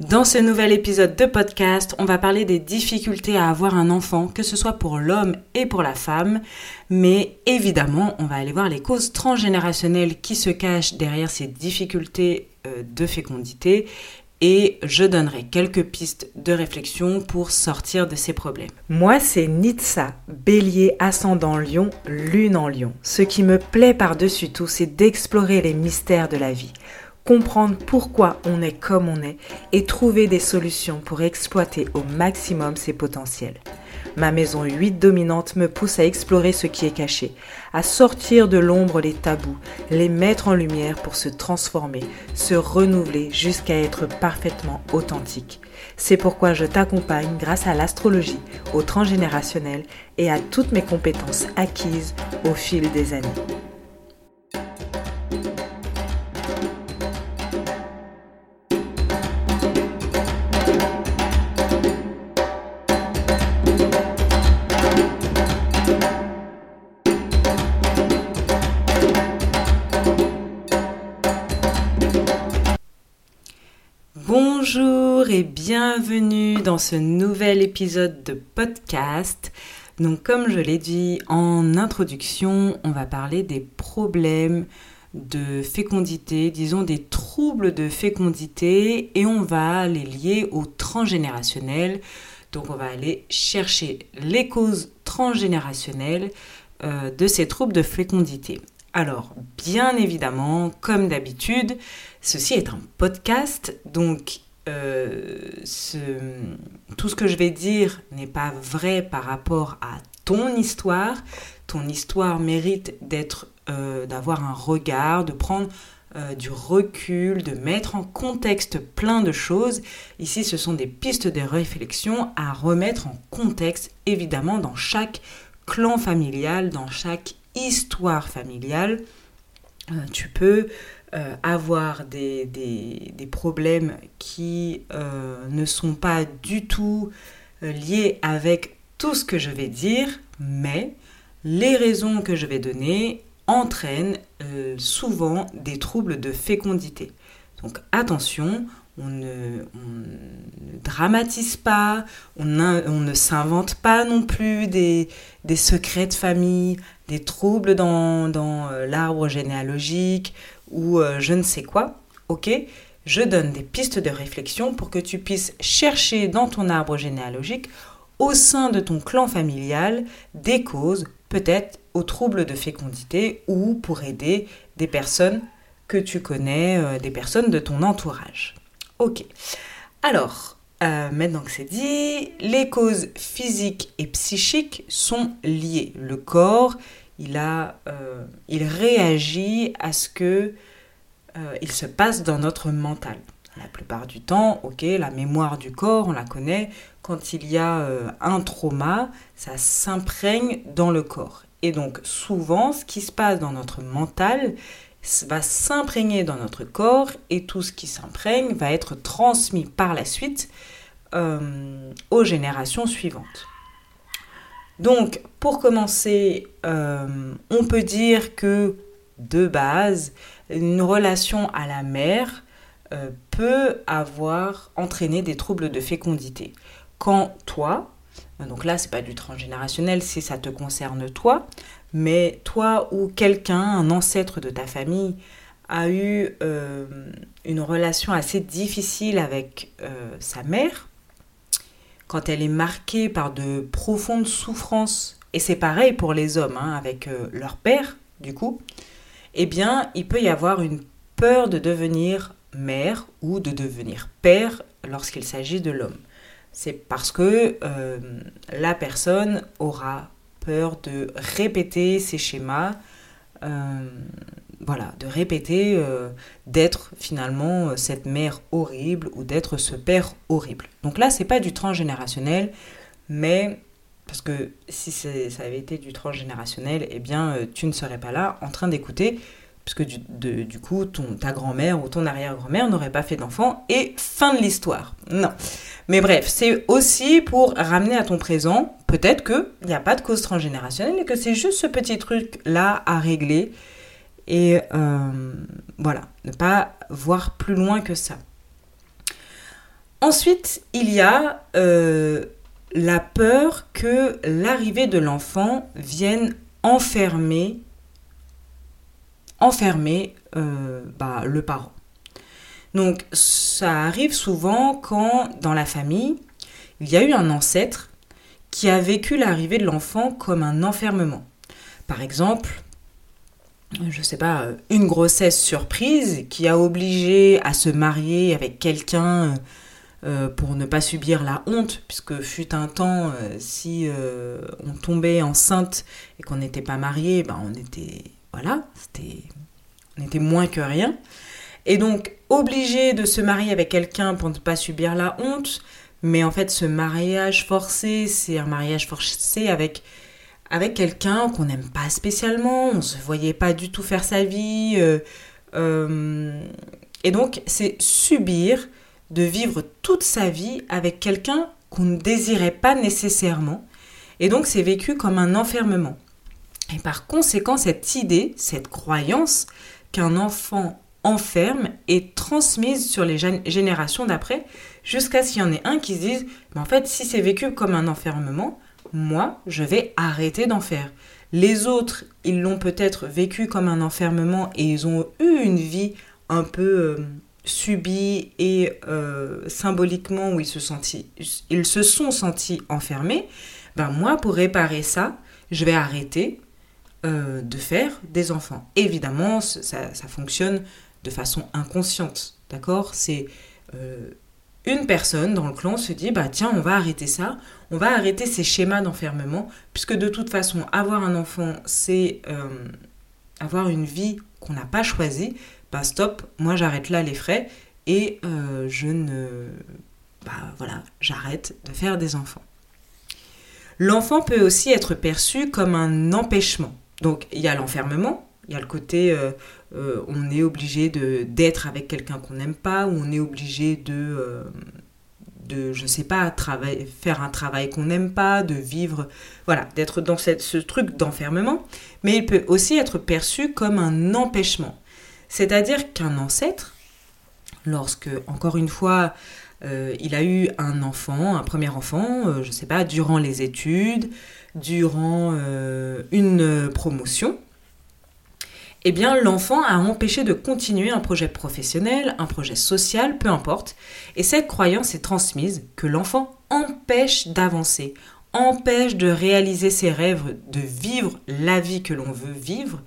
Dans ce nouvel épisode de podcast, on va parler des difficultés à avoir un enfant, que ce soit pour l'homme et pour la femme, mais évidemment, on va aller voir les causes transgénérationnelles qui se cachent derrière ces difficultés euh, de fécondité et je donnerai quelques pistes de réflexion pour sortir de ces problèmes. Moi, c'est Nitsa, bélier ascendant lion, lune en lion. Ce qui me plaît par-dessus tout, c'est d'explorer les mystères de la vie comprendre pourquoi on est comme on est et trouver des solutions pour exploiter au maximum ses potentiels. Ma maison 8 dominante me pousse à explorer ce qui est caché, à sortir de l'ombre les tabous, les mettre en lumière pour se transformer, se renouveler jusqu'à être parfaitement authentique. C'est pourquoi je t'accompagne grâce à l'astrologie, au transgénérationnel et à toutes mes compétences acquises au fil des années. Bonjour et bienvenue dans ce nouvel épisode de podcast. Donc comme je l'ai dit en introduction, on va parler des problèmes de fécondité, disons des troubles de fécondité et on va les lier au transgénérationnel. Donc on va aller chercher les causes transgénérationnelles euh, de ces troubles de fécondité. Alors, bien évidemment, comme d'habitude, ceci est un podcast, donc euh, tout ce que je vais dire n'est pas vrai par rapport à ton histoire. Ton histoire mérite d'être, euh, d'avoir un regard, de prendre euh, du recul, de mettre en contexte plein de choses. Ici, ce sont des pistes de réflexion à remettre en contexte, évidemment, dans chaque clan familial, dans chaque histoire familiale, tu peux euh, avoir des, problèmes qui euh, ne sont pas du tout liés avec tout ce que je vais dire, mais les raisons que je vais donner entraînent souvent des troubles de fécondité. Donc attention, on ne, dramatise pas, on, ne s'invente pas non plus des, secrets de famille, des troubles dans, euh, l'arbre généalogique ou euh, je ne sais quoi. Ok Je donne des pistes de réflexion pour que tu puisses chercher dans ton arbre généalogique, au sein de ton clan familial, des causes peut-être aux troubles de fécondité ou pour aider des personnes que tu connais, euh, des personnes de ton entourage. Ok. Alors, euh, maintenant que c'est dit, les causes physiques et psychiques sont liées. Le corps, euh, il réagit à ce que euh, il se passe dans notre mental. La plupart du temps, la mémoire du corps, on la connaît. Quand il y a un trauma, ça s'imprègne dans le corps. Et donc souvent, ce qui se passe dans notre mental, va s'imprégner dans notre corps et tout ce qui s'imprègne va être transmis par la suite euh, aux générations suivantes. Donc, pour commencer, euh, on peut dire que de base, une relation à la mère euh, peut avoir entraîné des troubles de fécondité. Quand toi, donc là, c'est pas du transgénérationnel si ça te concerne toi, mais toi ou quelqu'un, un ancêtre de ta famille, a eu euh, une relation assez difficile avec sa mère, quand elle est marquée par de profondes souffrances, et c'est pareil pour les hommes, hein, avec euh, leur père, du coup, eh bien, il peut y avoir une peur de devenir mère ou de devenir père lorsqu'il s'agit de l'homme. C'est parce que la personne aura peur de répéter ces schémas, euh, voilà, de répéter euh, d'être finalement euh, cette mère horrible ou d'être ce père horrible. Donc là, c'est pas du transgénérationnel, mais parce que si ça avait été du transgénérationnel, eh bien, tu ne serais pas là en train d'écouter du, du coup, ton, ta grand-mère ou ton arrière-grand-mère n'aurait pas fait d'enfant, et fin de l'histoire. Non. Mais bref, c'est aussi pour ramener à ton présent, peut-être qu'il n'y a pas de cause transgénérationnelle et que c'est juste ce petit truc-là à régler. Et euh, voilà, ne pas voir plus loin que ça. Ensuite, il y a euh, la peur que l'arrivée de l'enfant vienne enfermer, enfermer euh, bah, le parent. Donc ça arrive souvent quand dans la famille, il y a eu un ancêtre qui a vécu l'arrivée de l'enfant comme un enfermement. Par exemple, je sais pas, une grossesse surprise qui a obligé à se marier avec quelqu'un euh, pour ne pas subir la honte, puisque fut un temps, euh, si euh, on tombait enceinte et qu'on n'était pas marié, ben on était, voilà, c'était, on était moins que rien. Et donc, obligé de se marier avec quelqu'un pour ne pas subir la honte, mais en fait, ce mariage forcé, c'est un mariage forcé avec avec quelqu'un qu'on n'aime pas spécialement, on se voyait pas du tout faire sa vie. et donc, c'est subir de vivre toute sa vie avec quelqu'un qu'on ne désirait pas nécessairement. Et donc c'est vécu comme un enfermement. Et par conséquent, cette idée, cette croyance qu'un enfant enferme est transmise sur les générations d'après, jusqu'à ce qu'il y en ait un qui se dise, mais en fait, si c'est vécu comme un enfermement, moi, je vais arrêter d'en faire. Les autres, ils l'ont peut-être vécu comme un enfermement et ils ont eu une vie un peu euh, subi et euh, symboliquement où ils se, ils se sont sentis enfermés, ben moi, pour réparer ça, je vais arrêter euh, de faire des enfants. Évidemment, ça, fonctionne de façon inconsciente, d'accord? C'est une personne dans le clan se dit, bah tiens, on va arrêter ça, on va arrêter ces schémas d'enfermement, puisque de toute façon, avoir un enfant, c'est avoir une vie qu'on n'a pas choisie, bah stop, moi j'arrête là les frais et euh, je ne... Bah voilà, j'arrête de faire des enfants. L'enfant peut aussi être perçu comme un empêchement. Donc il y a l'enfermement, il y a le côté euh, euh, on est obligé d'être avec quelqu'un qu'on n'aime pas, ou on est obligé de, de je sais pas, faire un travail qu'on n'aime pas, de vivre, voilà, d'être dans cette, ce truc d'enfermement. Mais il peut aussi être perçu comme un empêchement. C'est-à-dire qu'un ancêtre, lorsque, encore une fois, euh, il a eu un enfant, un premier enfant, euh, je ne sais pas, durant les études, durant euh, une promotion, eh l'enfant a empêché de continuer un projet professionnel, un projet social, peu importe, et cette croyance est transmise que l'enfant empêche d'avancer, empêche de réaliser ses rêves, de vivre la vie que l'on veut vivre,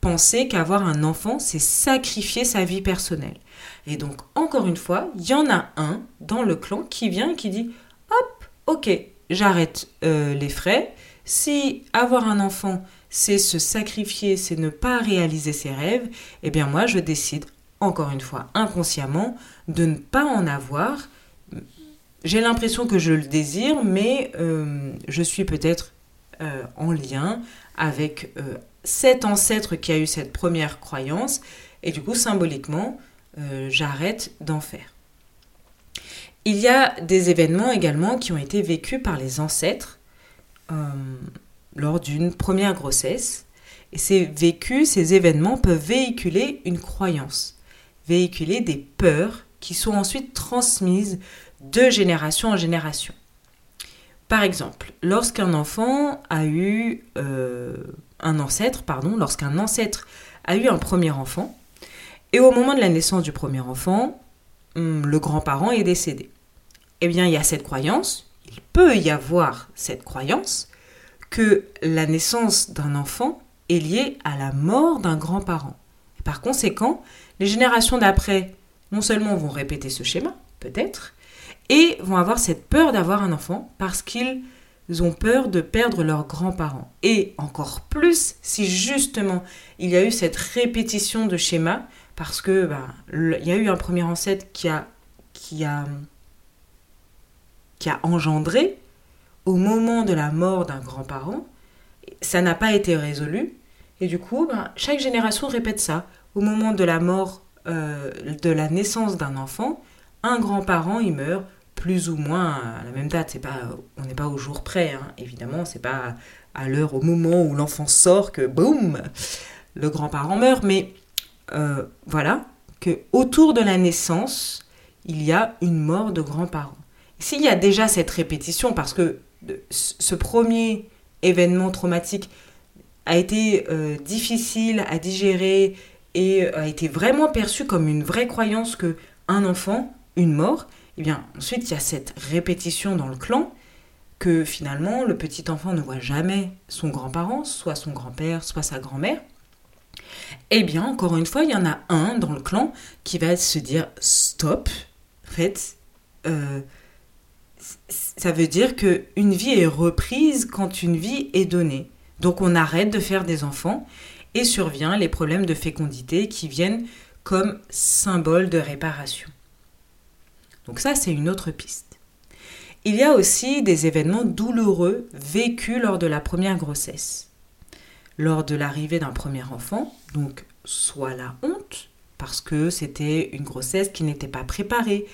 penser qu'avoir un enfant, c'est sacrifier sa vie personnelle. Et donc, encore une fois, il y en a un dans le clan qui vient et qui dit Hop, ok, j'arrête euh, les frais. Si avoir un enfant, c'est se sacrifier, c'est ne pas réaliser ses rêves, eh bien moi, je décide, encore une fois, inconsciemment, de ne pas en avoir. J'ai l'impression que je le désire, mais euh, je suis peut-être euh, en lien avec cet ancêtre qui a eu cette première croyance, et du coup, symboliquement, euh, j'arrête d'en faire. Il y a des événements également qui ont été vécus par les ancêtres euh, lors d'une première grossesse. Et ces vécus, ces événements peuvent véhiculer une croyance, véhiculer des peurs qui sont ensuite transmises de génération en génération. Par exemple, lorsqu'un enfant a eu euh, un ancêtre, pardon, lorsqu'un ancêtre a eu un premier enfant, et au moment de la naissance du premier enfant, hum, le grand-parent est décédé. Eh bien, il y a cette croyance, il peut y avoir cette croyance, que la naissance d'un enfant est liée à la mort d'un grand-parent. Par conséquent, les générations d'après, non seulement vont répéter ce schéma, peut-être, et vont avoir cette peur d'avoir un enfant parce qu'ils ont peur de perdre leurs grands-parents. Et encore plus si justement il y a eu cette répétition de schémas, parce que bah, il y a eu un premier ancêtre qui a, qui a engendré au moment de la mort d'un grand-parent, ça n'a pas été résolu. Et du coup, bah, chaque génération répète ça. Au moment de la mort, euh, de la naissance d'un enfant, un grand-parent, il meurt plus ou moins à la même date. Pas, on n'est pas au jour près, hein. évidemment. C'est pas à l'heure, au moment où l'enfant sort que boum, le grand-parent meurt. Mais euh, voilà, que autour de la naissance, il y a une mort de grands-parents. S'il y a déjà cette répétition, parce que ce premier événement traumatique a été euh, difficile à digérer et a été vraiment perçu comme une vraie croyance que un enfant, une mort, et eh bien ensuite il y a cette répétition dans le clan que finalement le petit enfant ne voit jamais son grand-parent, soit son grand-père, soit sa grand-mère. Eh bien, encore une fois, il y en a un dans le clan qui va se dire stop. En fait, euh, ça veut dire que une vie est reprise quand une vie est donnée. Donc on arrête de faire des enfants et survient les problèmes de fécondité qui viennent comme symbole de réparation. Donc ça, c'est une autre piste. Il y a aussi des événements douloureux vécus lors de la première grossesse. Lors de l'arrivée d'un premier enfant, donc soit la honte, parce que c'était une grossesse qui n'était pas préparée,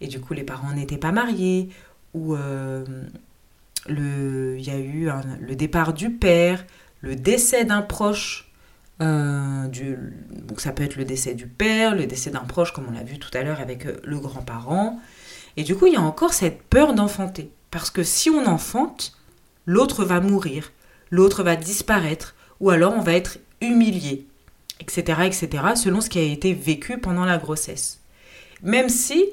et du coup les parents n'étaient pas mariés, ou euh, il y a eu le départ du père, le décès d'un proche euh, donc ça peut être le décès du père, le décès d'un proche, comme on l'a vu tout à l'heure avec euh, le grand-parent. Et du coup, il y a encore cette peur d'enfanter. Parce que si on enfante, l'autre va mourir, l'autre va disparaître, ou alors on va être humilié, etc., etc., selon ce qui a été vécu pendant la grossesse. Même si,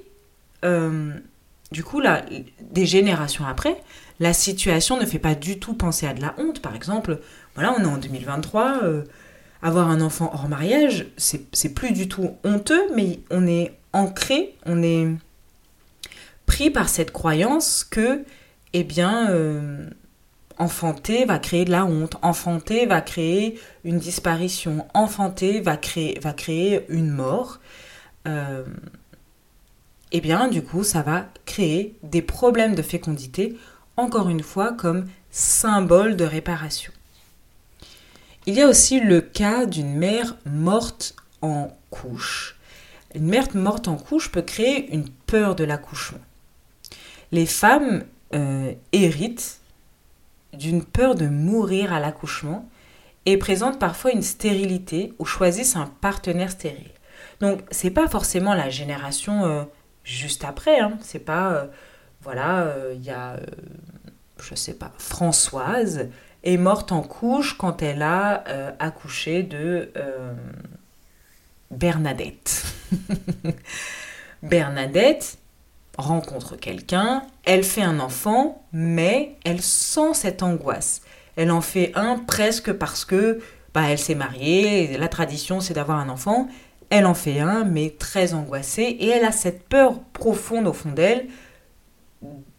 du coup, là, des générations après, la situation ne fait pas du tout penser à de la honte. Par exemple, voilà, on est en 2023 avoir un enfant hors mariage, c'est plus du tout honteux, mais on est ancré, on est pris par cette croyance que, eh bien, euh, enfanter va créer de la honte, enfanter va créer une disparition, enfanter va créer, va créer une mort. Euh, eh bien, du coup, ça va créer des problèmes de fécondité, encore une fois, comme symbole de réparation. Il y a aussi le cas d'une mère morte en couche. Une mère morte en couche peut créer une peur de l'accouchement. Les femmes euh, héritent d'une peur de mourir à l'accouchement et présentent parfois une stérilité ou choisissent un partenaire stérile. Donc c'est pas forcément la génération euh, juste après, hein. c'est pas euh, voilà, il y a je sais pas Françoise est morte en couche quand elle a euh, accouché de euh, Bernadette. Bernadette rencontre quelqu'un, elle fait un enfant, mais elle sent cette angoisse. Elle en fait un presque parce que bah, elle s'est mariée, la tradition c'est d'avoir un enfant. Elle en fait un, mais très angoissée, et elle a cette peur profonde au fond d'elle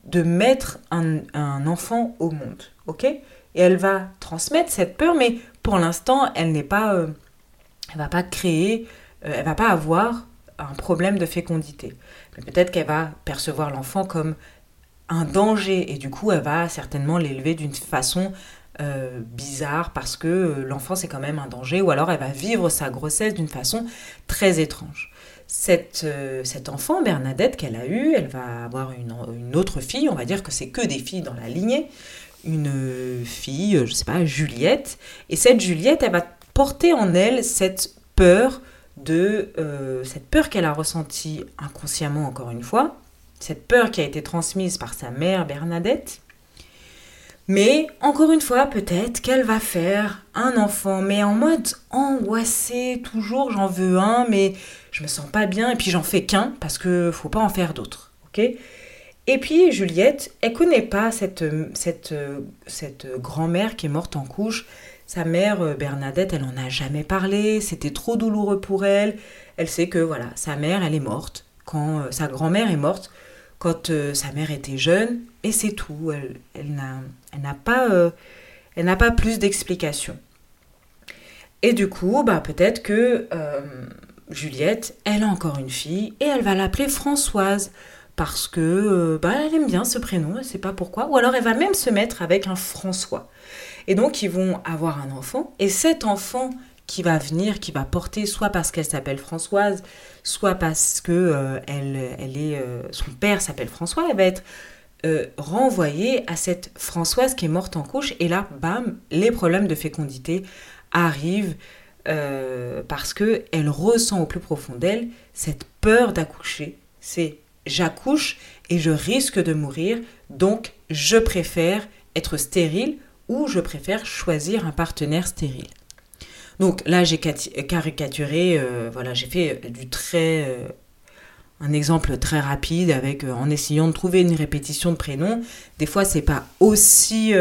de mettre un, enfant au monde. Ok? Et elle va transmettre cette peur, mais pour l'instant, elle n'est pas, euh, elle va pas créer, euh, elle va pas avoir un problème de fécondité. Mais peut-être qu'elle va percevoir l'enfant comme un danger et du coup, elle va certainement l'élever d'une façon euh, bizarre parce que l'enfant c'est quand même un danger, ou alors elle va vivre sa grossesse d'une façon très étrange. Cette, cet enfant, Bernadette, qu'elle a eu, elle va avoir une, une, autre fille, on va dire que c'est que des filles dans la lignée, une fille, je sais pas, Juliette. Et cette Juliette, elle va porter en elle cette peur de euh, cette peur qu'elle a ressentie inconsciemment encore une fois, cette peur qui a été transmise par sa mère Bernadette. Mais encore une fois, peut-être qu'elle va faire un enfant, mais en mode angoissé, toujours j'en veux un, mais je me sens pas bien, et puis j'en fais qu'un parce que faut pas en faire d'autres. ok? Et puis Juliette, elle connaît pas cette, cette, cette grand-mère qui est morte en couche. Sa mère euh, Bernadette, elle en a jamais parlé, c'était trop douloureux pour elle. Elle sait que voilà, sa mère, elle est morte quand euh, sa grand-mère est morte quand euh, sa mère était jeune et c'est tout. Elle, elle n'a pas n'a pas plus d'explications. Et du coup, bah peut-être que Juliette, elle a encore une fille et elle va l'appeler Françoise parce que euh, bah, elle aime bien ce prénom, elle ne sait pas pourquoi. Ou alors elle va même se mettre avec un François. Et donc ils vont avoir un enfant. Et cet enfant qui va venir, qui va porter, soit parce qu'elle s'appelle Françoise, soit parce que euh, elle, elle, est, euh, son père s'appelle François, elle va être renvoyée à cette Françoise qui est morte en couche. Et là, bam, les problèmes de fécondité arrivent parce que elle ressent au plus profond d'elle cette peur d'accoucher. C'est j'accouche et je risque de mourir, donc je préfère être stérile ou je préfère choisir un partenaire stérile. Donc là, j'ai caricaturé, euh, voilà, j'ai fait du très, euh, un exemple très rapide avec, euh, en essayant de trouver une répétition de prénoms. Des fois, c'est pas aussi,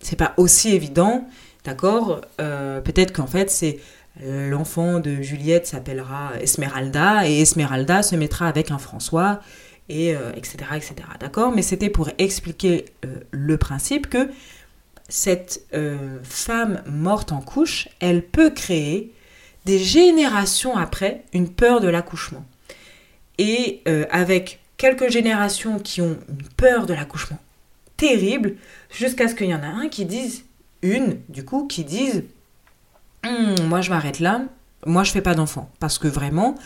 c'est pas aussi évident, d'accord? Peut-être qu'en fait, c'est l'enfant de Juliette s'appellera Esmeralda et Esmeralda se mettra avec un François et etc etc d'accord? Mais c'était pour expliquer le principe que cette euh, femme morte en couche, elle peut créer des générations après une peur de l'accouchement. Et euh, avec quelques générations qui ont une peur de l'accouchement terrible, jusqu'à ce qu'il y en a un qui dise, une du coup, qui dise, hum, moi je m'arrête là, moi je fais pas d'enfant. Parce que vraiment,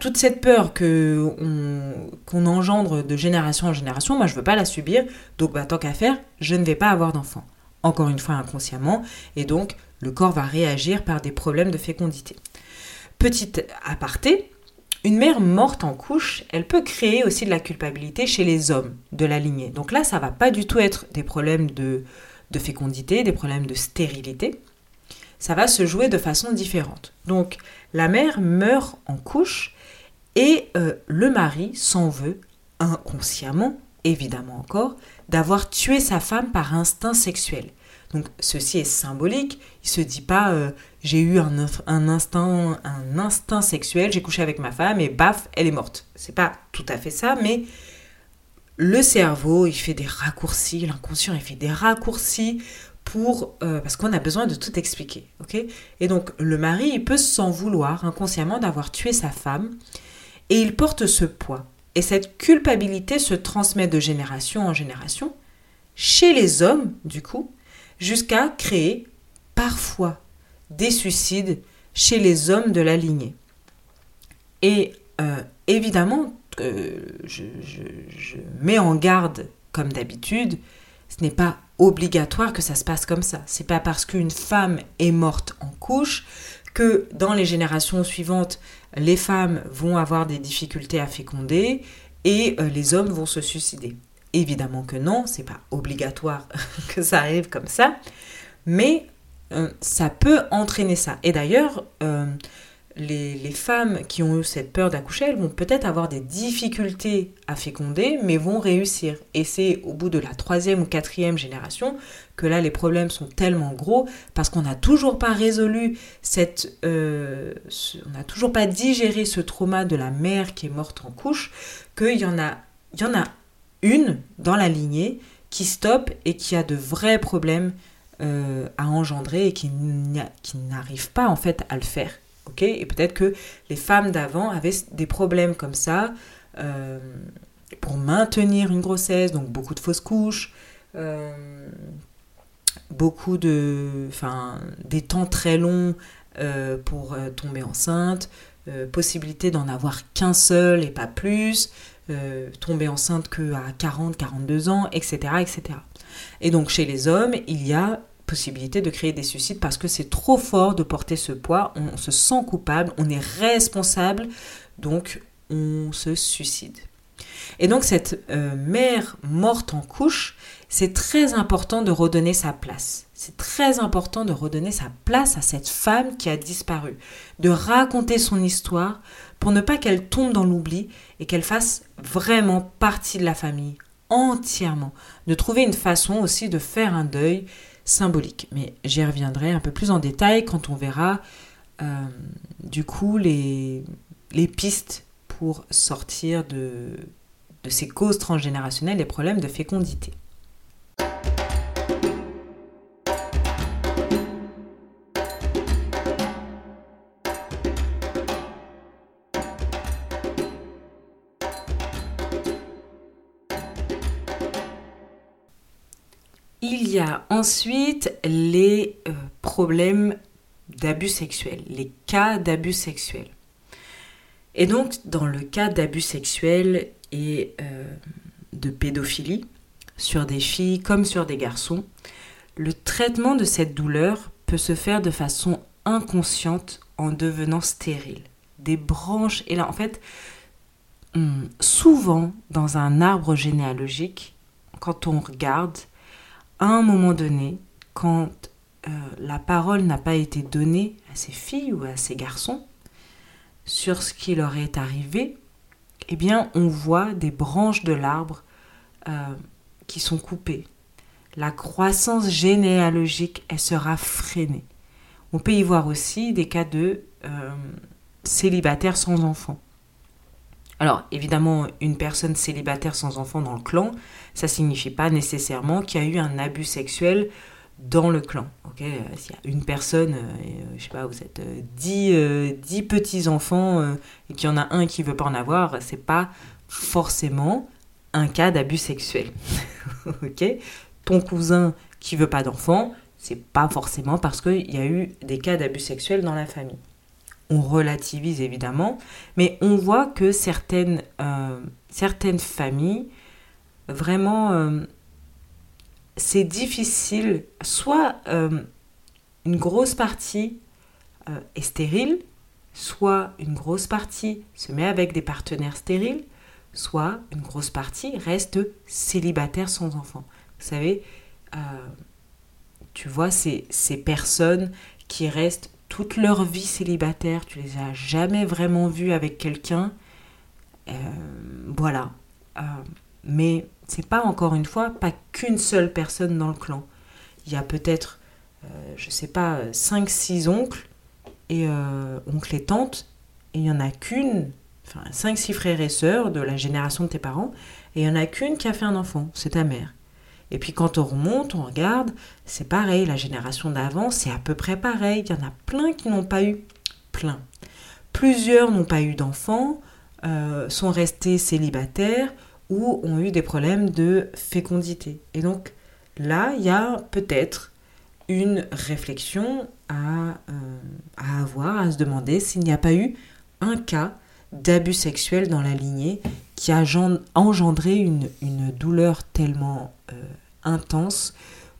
toute cette peur qu'on engendre de génération en génération, moi je veux pas la subir, donc bah, tant qu'à faire, je ne vais pas avoir d'enfant encore une fois inconsciemment, et donc le corps va réagir par des problèmes de fécondité. Petite aparté, une mère morte en couche, elle peut créer aussi de la culpabilité chez les hommes de la lignée. Donc là, ça va pas du tout être des problèmes de, fécondité, des problèmes de stérilité. Ça va se jouer de façon différente. Donc la mère meurt en couche et euh, le mari s'en veut inconsciemment, évidemment encore, d'avoir tué sa femme par instinct sexuel. Donc ceci est symbolique. Il se dit pas euh, j'ai eu un, instinct un instinct sexuel, j'ai couché avec ma femme et baf, elle est morte. C'est pas tout à fait ça, mais le cerveau, il fait des raccourcis, l'inconscient, il fait des raccourcis pour euh, parce qu'on a besoin de tout expliquer, Et donc le mari, il peut s'en vouloir inconsciemment d'avoir tué sa femme et il porte ce poids. Et cette culpabilité se transmet de génération en génération chez les hommes, du coup, jusqu'à créer parfois des suicides chez les hommes de la lignée. Et euh, évidemment, je, mets en garde, comme d'habitude, ce n'est pas obligatoire que ça se passe comme ça. C'est pas parce qu'une femme est morte en couche que dans les générations suivantes, les femmes vont avoir des difficultés à féconder et euh, les hommes vont se suicider. Évidemment que non, c'est pas obligatoire que ça arrive comme ça, mais euh, ça peut entraîner ça. Et d'ailleurs, euh, les, femmes qui ont eu cette peur d'accoucher, elles vont peut-être avoir des difficultés à féconder, mais vont réussir. Et c'est au bout de la troisième ou quatrième génération que là, les problèmes sont tellement gros parce qu'on n'a toujours pas résolu cette... Euh, on n'a toujours pas digéré ce trauma de la mère qui est morte en couche, qu'il y y en a une dans la lignée qui stoppe et qui a de vrais problèmes euh, à engendrer et qui n'arrive pas en fait à le faire. et peut-être que les femmes d'avant avaient des problèmes comme ça euh, pour maintenir une grossesse, donc beaucoup de fausses couches, euh, beaucoup de, enfin, des temps très longs pour tomber enceinte, possibilité d'en avoir qu'un seul et pas plus, tomber enceinte que à 40, 42 ans, etc., etc. Et donc chez les hommes, il y a possibilité de créer des suicides parce que c'est trop fort de porter ce poids, on se sent coupable, on est responsable, donc on se suicide. Et donc cette euh, mère morte en couche, c'est très important de redonner sa place. C'est très important de redonner sa place à cette femme qui a disparu, de raconter son histoire pour ne pas qu'elle tombe dans l'oubli et qu'elle fasse vraiment partie de la famille entièrement. De trouver une façon aussi de faire un deuil symbolique. Mais j'y reviendrai un peu plus en détail quand on verra euh, du coup les, pistes pour sortir de, de ces causes transgénérationnelles, les problèmes de fécondité. Ensuite les euh, problèmes d'abus sexuels, les cas d'abus sexuels. Et donc, dans le cas d'abus sexuels et euh, de pédophilie, sur des filles comme sur des garçons, le traitement de cette douleur peut se faire de façon inconsciente en devenant stérile. Des branches, et là en fait, hum, souvent dans un arbre généalogique, quand on regarde, à un moment donné, quand euh, la parole n'a pas été donnée à ces filles ou à ces garçons sur ce qui leur est arrivé, eh bien, on voit des branches de l'arbre euh, qui sont coupées. La croissance généalogique, elle sera freinée. On peut y voir aussi des cas de euh, célibataires sans enfants. Alors, évidemment, une personne célibataire sans enfant dans le clan, ça signifie pas nécessairement qu'il y a eu un abus sexuel dans le clan. ok? S'il y a une personne, je euh, je sais pas, vous êtes 10, euh, petits-enfants et qu'il y en a un qui veut pas en avoir, c'est pas forcément un cas d'abus sexuel. Ton cousin qui veut pas d'enfant, c'est pas forcément parce qu'il y a eu des cas d'abus sexuels dans la famille. On relativise évidemment, mais on voit que certaines, euh, certaines familles, vraiment, euh, c'est difficile. Soit euh, une grosse partie est stérile, soit une grosse partie se met avec des partenaires stériles, soit une grosse partie reste célibataire sans enfant. Vous savez, tu vois, ces, ces personnes qui restent toute leur vie célibataire, tu les as jamais vraiment vues avec quelqu'un. Euh, voilà. Euh, mais c'est pas encore une fois pas qu'une seule personne dans le clan. Il y a peut-être, euh, je sais pas, 5-6 oncles et oncles et tantes, et il y en a qu'une, enfin 5-6 frères et sœurs de la génération de tes parents, et il y en a qu'une qui a fait un enfant, c'est ta mère. Et puis quand on remonte, on regarde, c'est pareil, la génération d'avant, c'est à peu près pareil. Il y en a plein qui n'ont pas eu, plein. Plusieurs n'ont pas eu d'enfants, euh, sont restés célibataires ou ont eu des problèmes de fécondité. Et donc là, il y a peut-être une réflexion à, euh, à, avoir, à se demander s'il n'y a pas eu un cas d'abus sexuel dans la lignée qui a engendré une, douleur tellement euh, intense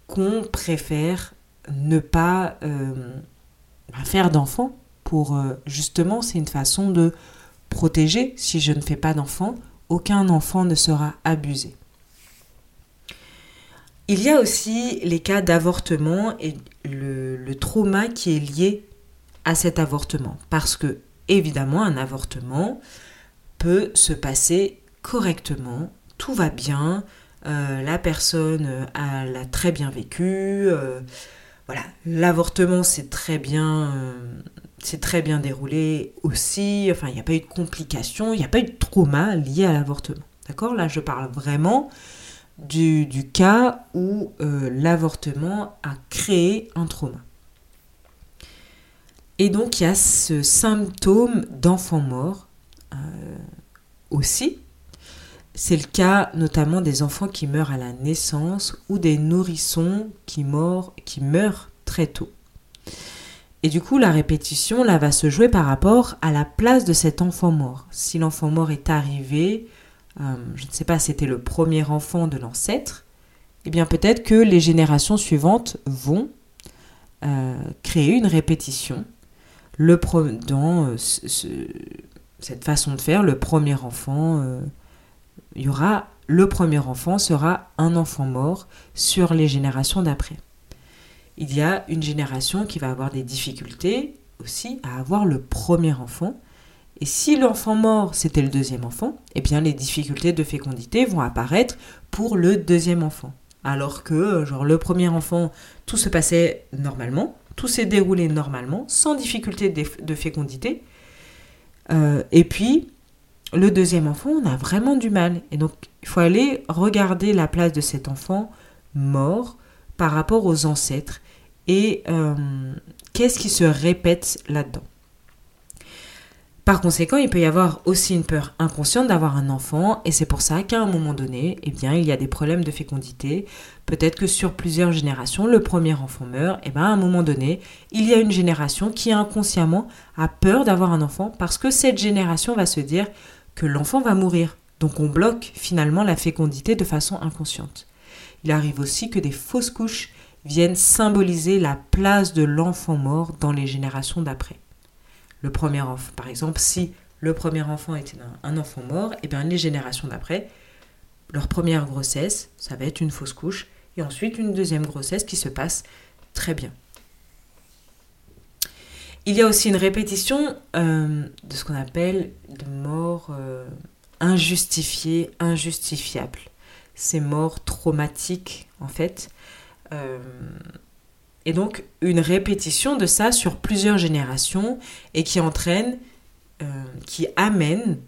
qu'on préfère ne pas euh, faire d'enfant pour euh, justement c'est une façon de protéger. Si je ne fais pas d'enfant aucun enfant ne sera abusé. Il y a aussi les cas d'avortement et le, trauma qui est lié à cet avortement. Parce que évidemment un avortement se passer correctement tout va bien euh, la personne euh, l'a très bien vécu. Euh, voilà, l'avortement c'est très bien, c'est très bien déroulé aussi. Enfin, il n'y a pas eu de complications, il n'y a pas eu de trauma lié à l'avortement. D'accord? Là, je parle vraiment du, du cas où l'avortement a créé un trauma. Et donc, il y a ce symptôme d'enfant mort aussi, c'est le cas notamment des enfants qui meurent à la naissance ou des nourrissons qui, meurent très tôt. Et du coup, la répétition, là, va se jouer par rapport à la place de cet enfant mort. Si l'enfant mort est arrivé, euh, je ne sais pas, c'était le premier enfant de l'ancêtre, eh bien peut-être que les générations suivantes vont euh, créer une répétition. Le dans euh, cette façon de faire, le premier enfant il y aura le premier enfant sera un enfant mort sur les générations d'après. Il y a une génération qui va avoir des difficultés aussi à avoir le premier enfant. Et si l'enfant mort, c'était le deuxième enfant, eh bien les difficultés de fécondité vont apparaître pour le deuxième enfant. Alors que, genre, le premier enfant, tout se passait normalement, tout s'est déroulé normalement, sans difficulté de fécondité. Euh, et puis, le deuxième enfant, on a vraiment du mal. Et donc, il faut aller regarder la place de cet enfant mort par rapport aux ancêtres et euh, qu'est-ce qui se répète là-dedans? Par conséquent, il peut y avoir aussi une peur inconsciente d'avoir un enfant et c'est pour ça qu'à un moment donné, eh bien, il y a des problèmes de fécondité. Peut-être que sur plusieurs générations, le premier enfant meurt, et bien à un moment donné, il y a une génération qui inconsciemment a peur d'avoir un enfant parce que cette génération va se dire que l'enfant va mourir. Donc on bloque finalement la fécondité de façon inconsciente. Il arrive aussi que des fausses couches viennent symboliser la place de l'enfant mort dans les générations d'après. Le premier enfant, par exemple, si le premier enfant était un, enfant mort, et bien les générations d'après, leur première grossesse, ça va être une fausse couche, et ensuite une deuxième grossesse qui se passe très bien. Il y a aussi une répétition euh, de ce qu'on appelle de morts euh, injustifiées, injustifiables. Ces morts traumatiques, en fait. Euh, et donc, une répétition de ça sur plusieurs générations et qui entraîne, qui amène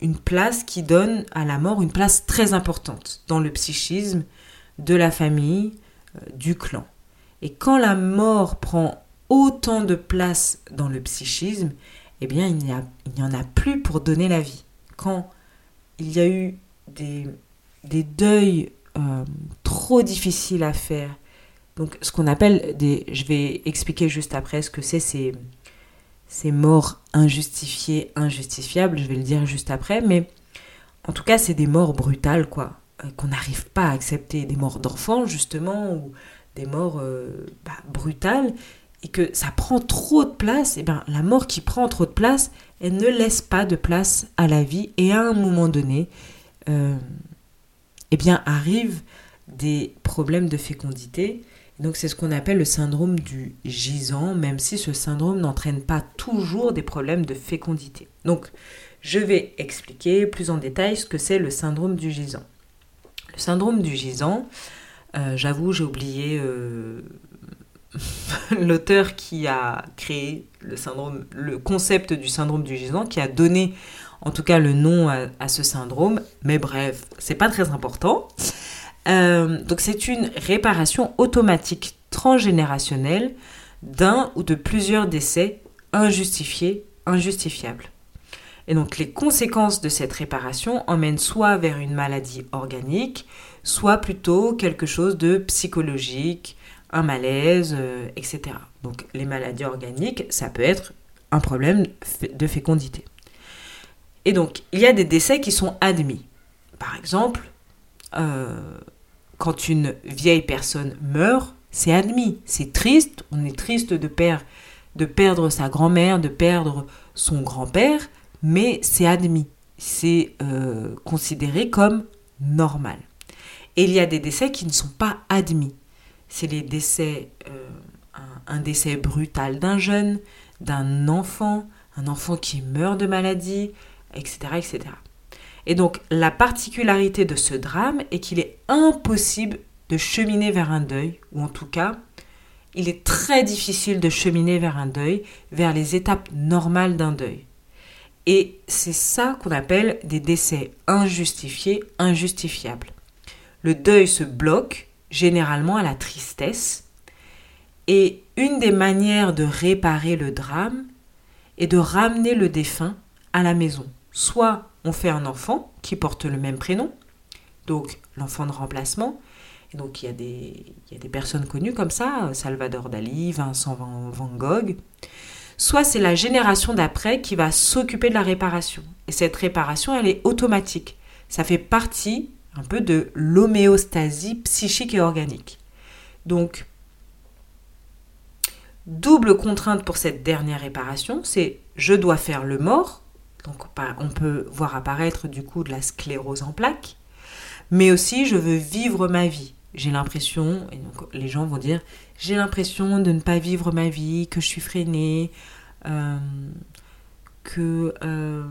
une place qui donne à la mort une place très importante dans le psychisme de la famille, du clan. Et quand la mort prend autant de place dans le psychisme, eh bien, il n'y, en a plus pour donner la vie. Quand il y a eu des, des deuils euh, trop difficiles à faire, donc ce qu'on appelle des... Je vais expliquer juste après ce que c'est ces, ces morts injustifiées, injustifiables, je vais le dire juste après, mais en tout cas, c'est des morts brutales, quoi, euh, qu'on n'arrive pas à accepter. Des morts d'enfants, justement, ou des morts euh, bah, brutales, et que ça prend trop de place, et bien la mort qui prend trop de place, elle ne laisse pas de place à la vie, et à un moment donné, euh, eh bien arrivent des problèmes de fécondité. Donc c'est ce qu'on appelle le syndrome du gisant, même si ce syndrome n'entraîne pas toujours des problèmes de fécondité. Donc je vais expliquer plus en détail ce que c'est le syndrome du gisant. Le syndrome du gisant, euh, j'avoue, j'ai oublié euh, l'auteur qui a créé le, syndrome, le concept du syndrome du gisant, qui a donné en tout cas le nom à, ce syndrome. Mais bref, c'est pas très important. Euh, donc c'est une réparation automatique transgénérationnelle d'un ou de plusieurs décès injustifiés, injustifiables. Et donc les conséquences de cette réparation emmènent soit vers une maladie organique, soit plutôt quelque chose de psychologique, un malaise, euh, etc. Donc les maladies organiques, ça peut être un problème de fécondité. Et donc il y a des décès qui sont admis. Par exemple, euh, quand une vieille personne meurt, c'est admis, c'est triste, on est triste de, perdre, sa grand-mère, de perdre son grand-père, mais c'est admis, c'est euh, considéré comme normal. Et il y a des décès qui ne sont pas admis. C'est les décès, euh, un, décès brutal d'un jeune, d'un enfant, un enfant qui meurt de maladie, etc., etc. Et donc la particularité de ce drame est qu'il est impossible de cheminer vers un deuil, ou en tout cas, il est très difficile de cheminer vers un deuil, vers les étapes normales d'un deuil. Et c'est ça qu'on appelle des décès injustifiés, injustifiables le deuil se bloque généralement à la tristesse. Et une des manières de réparer le drame est de ramener le défunt à la maison. Soit on fait un enfant qui porte le même prénom, donc l'enfant de remplacement. Et donc il y, a des, personnes connues comme ça, Salvador Dali, Vincent Van, Van Gogh. Soit c'est la génération d'après qui va s'occuper de la réparation. Et cette réparation, elle est automatique. Ça fait partie un peu de l'homéostasie psychique et organique. Donc, double contrainte pour cette dernière réparation, c'est je dois faire le mort, donc on peut voir apparaître du coup de la sclérose en plaques, mais aussi je veux vivre ma vie. J'ai l'impression, et donc les gens vont dire, j'ai l'impression de ne pas vivre ma vie, que je suis freinée, euh, que euh,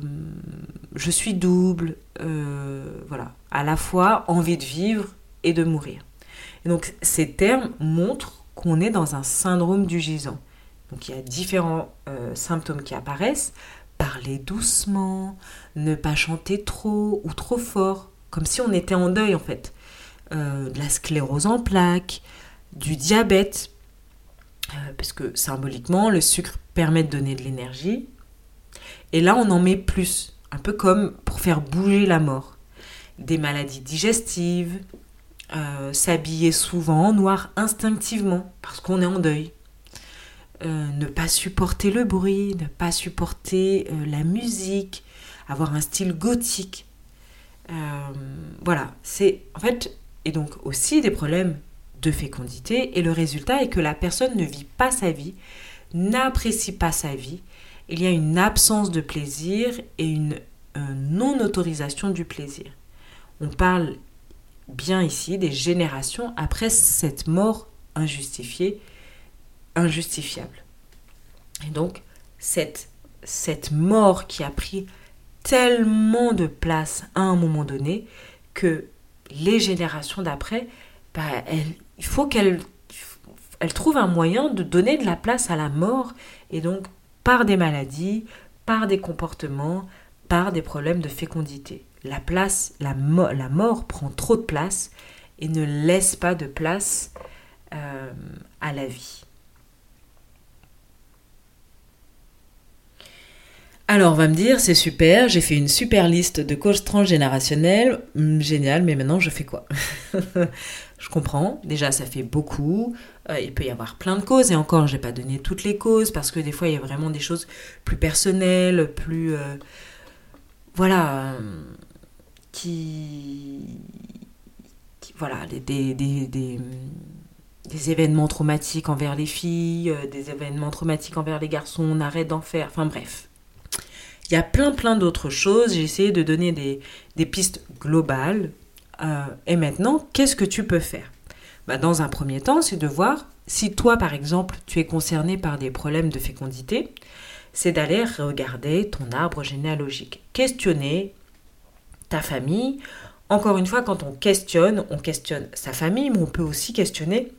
je suis double, euh, voilà, à la fois envie de vivre et de mourir. Et donc ces termes montrent qu'on est dans un syndrome du gisant. Donc il y a différents symptômes qui apparaissent. Parler doucement, ne pas chanter trop ou trop fort, comme si on était en deuil en fait. de la sclérose en plaques, du diabète, parce que symboliquement le sucre permet de donner de l'énergie, et là, on en met plus, un peu comme pour faire bouger la mort. Des maladies digestives, euh, s'habiller souvent en noir instinctivement parce qu'on est en deuil. Euh, ne pas supporter le bruit, ne pas supporter euh, la musique, avoir un style gothique. voilà, c'est en fait, et donc aussi des problèmes de fécondité, et le résultat est que la personne ne vit pas sa vie, n'apprécie pas sa vie, il y a une absence de plaisir et une non-autorisation du plaisir. On parle bien ici des générations après cette mort injustifiée, injustifiable. Et donc, cette, cette mort qui a pris tellement de place à un moment donné que les générations d'après, bah, il faut qu'elles elle trouvent un moyen de donner de la place à la mort et donc par des maladies, par des comportements, par des problèmes de fécondité. La place, la, la mort prend trop de place et ne laisse pas de place euh, à la vie. Alors on va me dire, c'est super, j'ai fait une super liste de causes transgénérationnelles, hmm, génial, mais maintenant je fais quoi? Je comprends, déjà ça fait beaucoup, euh, il peut y avoir plein de causes, et encore j'ai pas donné toutes les causes, parce que des fois il y a vraiment des choses plus personnelles, plus... Euh, voilà, euh, qui, Voilà, des, des, des, des, événements traumatiques envers les filles, des événements traumatiques envers les garçons, on arrête d'en faire, enfin bref il y a plein plein d'autres choses. J'ai essayé de donner des, pistes globales. Euh, et maintenant, qu'est-ce que tu peux faire? Bah, Dans un premier temps, c'est de voir si toi, par exemple, tu es concerné par des problèmes de fécondité, c'est d'aller regarder ton arbre généalogique. Questionner ta famille. Encore une fois, quand on questionne, on questionne sa famille, mais on peut aussi questionner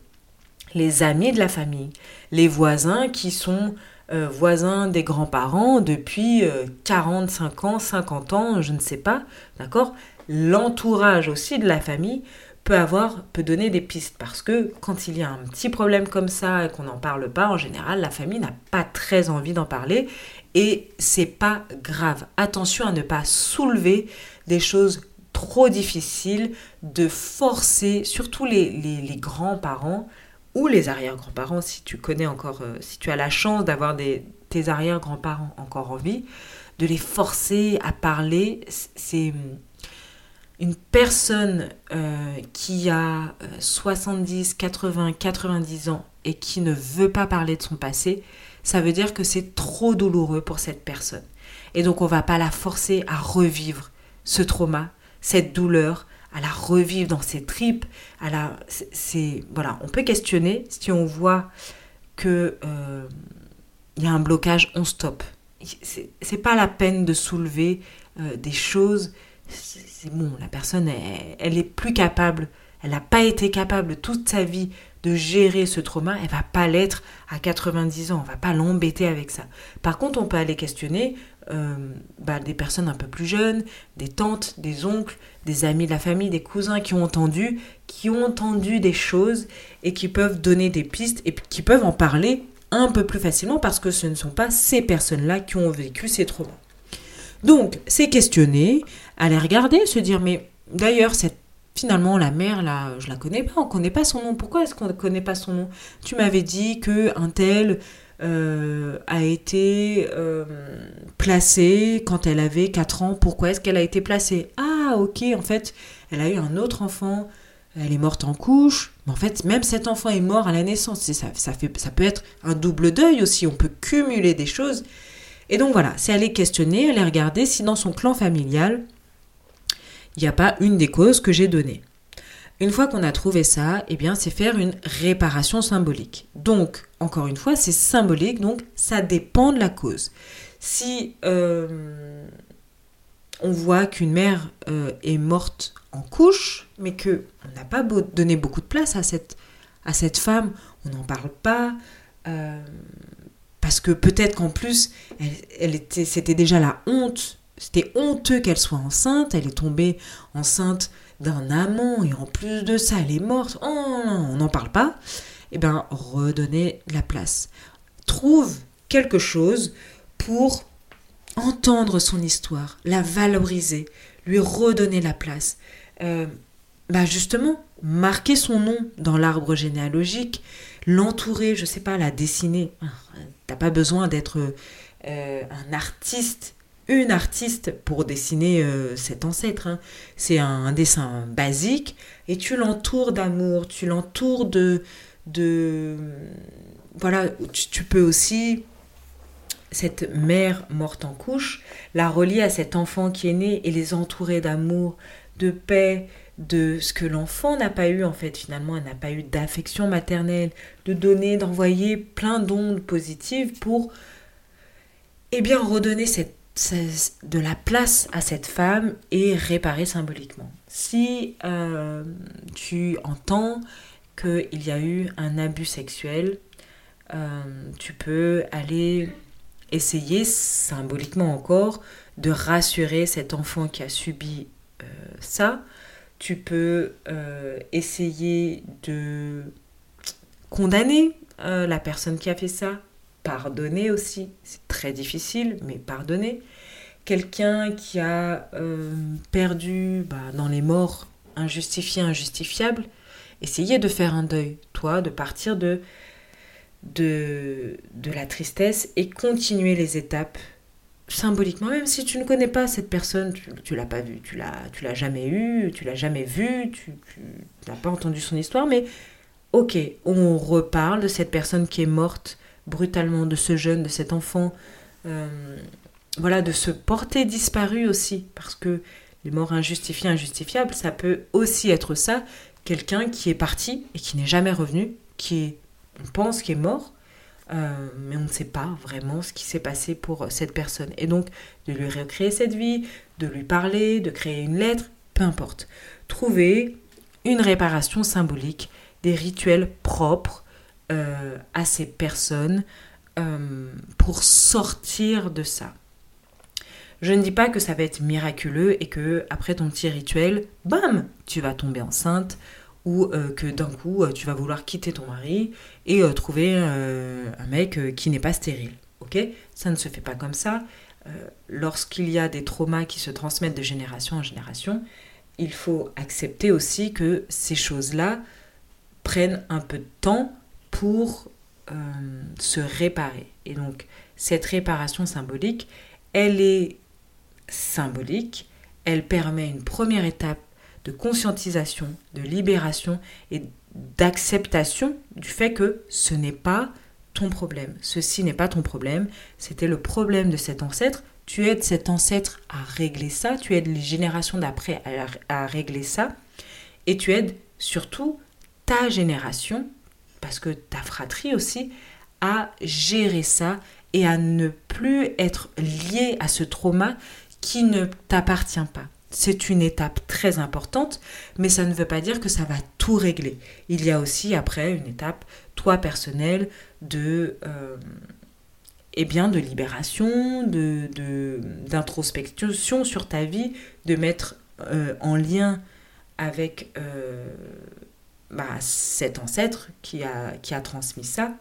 les amis de la famille, les voisins qui sont euh, voisins des grands-parents depuis 45 euh, ans, 50 ans, je ne sais pas, d'accord? L'entourage aussi de la famille peut avoir, peut donner des pistes parce que quand il y a un petit problème comme ça et qu'on n'en parle pas, en général, la famille n'a pas très envie d'en parler et c'est pas grave. Attention à ne pas soulever des choses trop difficiles, de forcer, surtout les, les grands-parents, ou les arrière-grands-parents, si tu connais encore, euh, si tu as la chance d'avoir tes arrière-grands-parents encore en vie, de les forcer à parler. C'est hum, une personne euh, qui a 70, 80, 90 ans et qui ne veut pas parler de son passé, ça veut dire que c'est trop douloureux pour cette personne. Et donc on va pas la forcer à revivre ce trauma, cette douleur, à la revivre dans ses tripes. À la, c'est, voilà, on peut questionner si on voit que euh, il y a un blocage, on stoppe. C'est, pas la peine de soulever euh, des choses. C'est, bon, la personne, elle, elle est plus capable. Elle n'a pas été capable toute sa vie de gérer ce trauma, elle va pas l'être à 90 ans, on va pas l'embêter avec ça. Par contre, on peut aller questionner euh, bah, des personnes un peu plus jeunes, des tantes, des oncles, des amis de la famille, des cousins qui ont entendu, qui ont entendu des choses et qui peuvent donner des pistes et qui peuvent en parler un peu plus facilement parce que ce ne sont pas ces personnes-là qui ont vécu ces traumas. Donc, c'est questionner, aller regarder, se dire mais d'ailleurs cette finalement la mère là, je la connais pas, on connaît pas son nom. Pourquoi est-ce qu'on ne connaît pas son nom? Tu m'avais dit que un tel euh, a été euh, placée quand elle avait 4 ans. Pourquoi est-ce qu'elle a été placée? Ah, ok, en fait, elle a eu un autre enfant, elle est morte en couche. Mais en fait, même cet enfant est mort à la naissance. Ça, ça, ça peut être un double deuil aussi, on peut cumuler des choses. Et donc voilà, c'est aller questionner, aller regarder si dans son clan familial, il n'y a pas une des causes que j'ai données. Une fois qu'on a trouvé ça, eh bien, c'est faire une réparation symbolique. Donc, encore une fois, c'est symbolique, donc ça dépend de la cause. Si euh, on voit qu'une mère euh, est morte en couche, mais que on n'a pas donné beaucoup de place à cette, femme, on n'en parle pas, euh, parce que peut-être qu'en plus, c'était déjà la honte, c'était honteux qu'elle soit enceinte, elle est tombée enceinte d'un amant et en plus de ça, elle est morte. On n'en parle pas. Eh bien, redonner la place. Trouve quelque chose pour entendre son histoire, la valoriser, lui redonner la place. Euh, bah justement, marquer son nom dans l'arbre généalogique, l'entourer, je sais pas, la dessiner. Ah, t'as pas besoin d'être euh, un artiste une artiste pour dessiner euh, cet ancêtre. Hein. C'est un, dessin basique et tu l'entoures d'amour, tu l'entoures de, de... Voilà, tu, peux aussi cette mère morte en couche, la relier à cet enfant qui est né et les entourer d'amour, de paix, de ce que l'enfant n'a pas eu en fait finalement, elle n'a pas eu d'affection maternelle, de donner, d'envoyer plein d'ondes positives pour eh bien redonner cette, de la place à cette femme et réparer symboliquement. Si euh, tu entends qu'il y a eu un abus sexuel, euh, tu peux aller essayer symboliquement encore de rassurer cet enfant qui a subi euh, ça. Tu peux essayer de condamner la personne qui a fait ça, pardonner aussi, c'est très difficile, mais pardonner. Quelqu'un qui a perdu bah, dans les morts injustifiées, injustifiables, essayer de faire un deuil, toi, de partir de, de, de la tristesse et continuer les étapes symboliquement, même si tu ne connais pas cette personne, tu, tu l'as pas vue, tu l'as, tu l'as jamais eu, tu l'as jamais vue, tu, n'as pas entendu son histoire, mais ok, on reparle de cette personne qui est morte brutalement, de ce jeune, de cet enfant, euh, voilà, de se porter disparu aussi, parce que les morts injustifiées, injustifiables, ça peut aussi être ça, quelqu'un qui est parti et qui n'est jamais revenu, qui est, on pense qu'il est mort, euh, mais on ne sait pas vraiment ce qui s'est passé pour cette personne. Et donc, de lui recréer cette vie, de lui parler, de créer une lettre, peu importe. Trouver une réparation symbolique, des rituels propres euh, à ces personnes euh, pour sortir de ça. Je ne dis pas que ça va être miraculeux et que après ton petit rituel, bam, tu vas tomber enceinte ou euh, que d'un coup tu vas vouloir quitter ton mari et trouver un mec qui n'est pas stérile. Ok? Ça ne se fait pas comme ça. Lorsqu'il y a des traumas qui se transmettent de génération en génération, il faut accepter aussi que ces choses-là prennent un peu de temps pour se réparer. Et donc cette réparation symbolique, elle est symbolique, elle permet une première étape de conscientisation, de libération et d'acceptation du fait que ce n'est pas ton problème. Ceci n'est pas ton problème, c'était le problème de cet ancêtre. Tu aides cet ancêtre à régler ça, tu aides les générations d'après à, régler ça, et tu aides surtout ta génération, parce que ta fratrie aussi, à gérer ça et à ne plus être lié à ce trauma qui ne t'appartient pas. C'est une étape très importante, mais ça ne veut pas dire que ça va tout régler. Il y a aussi après une étape, toi personnelle, de, euh, eh bien, de libération, de, d'introspection sur ta vie, de mettre euh, en lien avec euh, bah, cet ancêtre qui a, qui a transmis ça.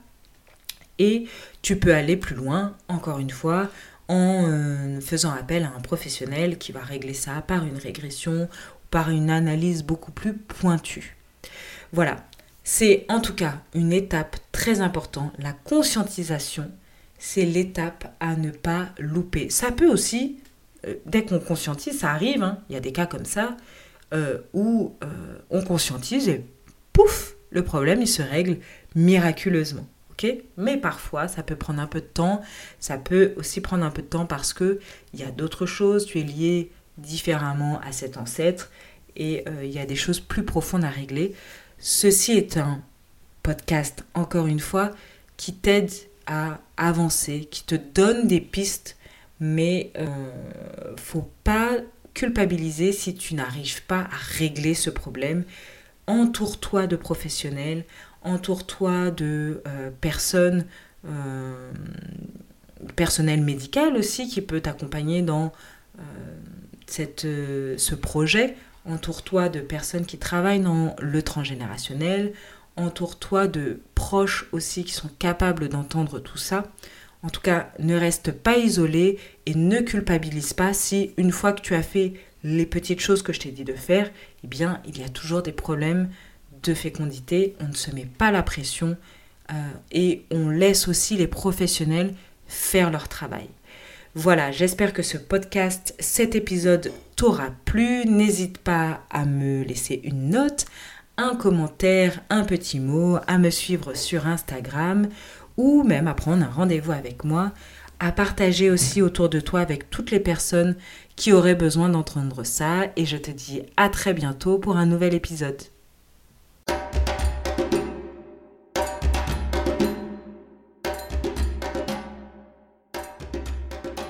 Et tu peux aller plus loin, encore une fois, en euh, faisant appel à un professionnel qui va régler ça par une régression par une analyse beaucoup plus pointue. Voilà, c'est en tout cas une étape très importante. La conscientisation, c'est l'étape à ne pas louper. Ça peut aussi, euh, dès qu'on conscientise, ça arrive, hein, il y a des cas comme ça, euh, où on conscientise et pouf, le problème, il se règle miraculeusement. Mais parfois, ça peut prendre un peu de temps. Ça peut aussi prendre un peu de temps parce que il y a d'autres choses. Tu es lié différemment à cet ancêtre et euh, il y a des choses plus profondes à régler. Ceci est un podcast, encore une fois, qui t'aide à avancer, qui te donne des pistes, mais euh, faut pas culpabiliser si tu n'arrives pas à régler ce problème. Entoure-toi de professionnels, entoure-toi de euh, personnes, euh, personnel médical aussi, qui peut t'accompagner dans euh, ce projet. Entoure-toi de personnes qui travaillent dans le transgénérationnel. Entoure-toi de proches aussi qui sont capables d'entendre tout ça. En tout cas, ne reste pas isolé et ne culpabilise pas si une fois que tu as fait les petites choses que je t'ai dit de faire, eh bien, il y a toujours des problèmes de fécondité, on ne se met pas la pression euh, et on laisse aussi les professionnels faire leur travail. Voilà, j'espère que ce podcast, cet épisode t'aura plu. N'hésite pas à me laisser une note, un commentaire, un petit mot, à me suivre sur Instagram ou même à prendre un rendez-vous avec moi à partager aussi autour de toi avec toutes les personnes qui aurait besoin d'entendre ça. Et je te dis à très bientôt pour un nouvel épisode.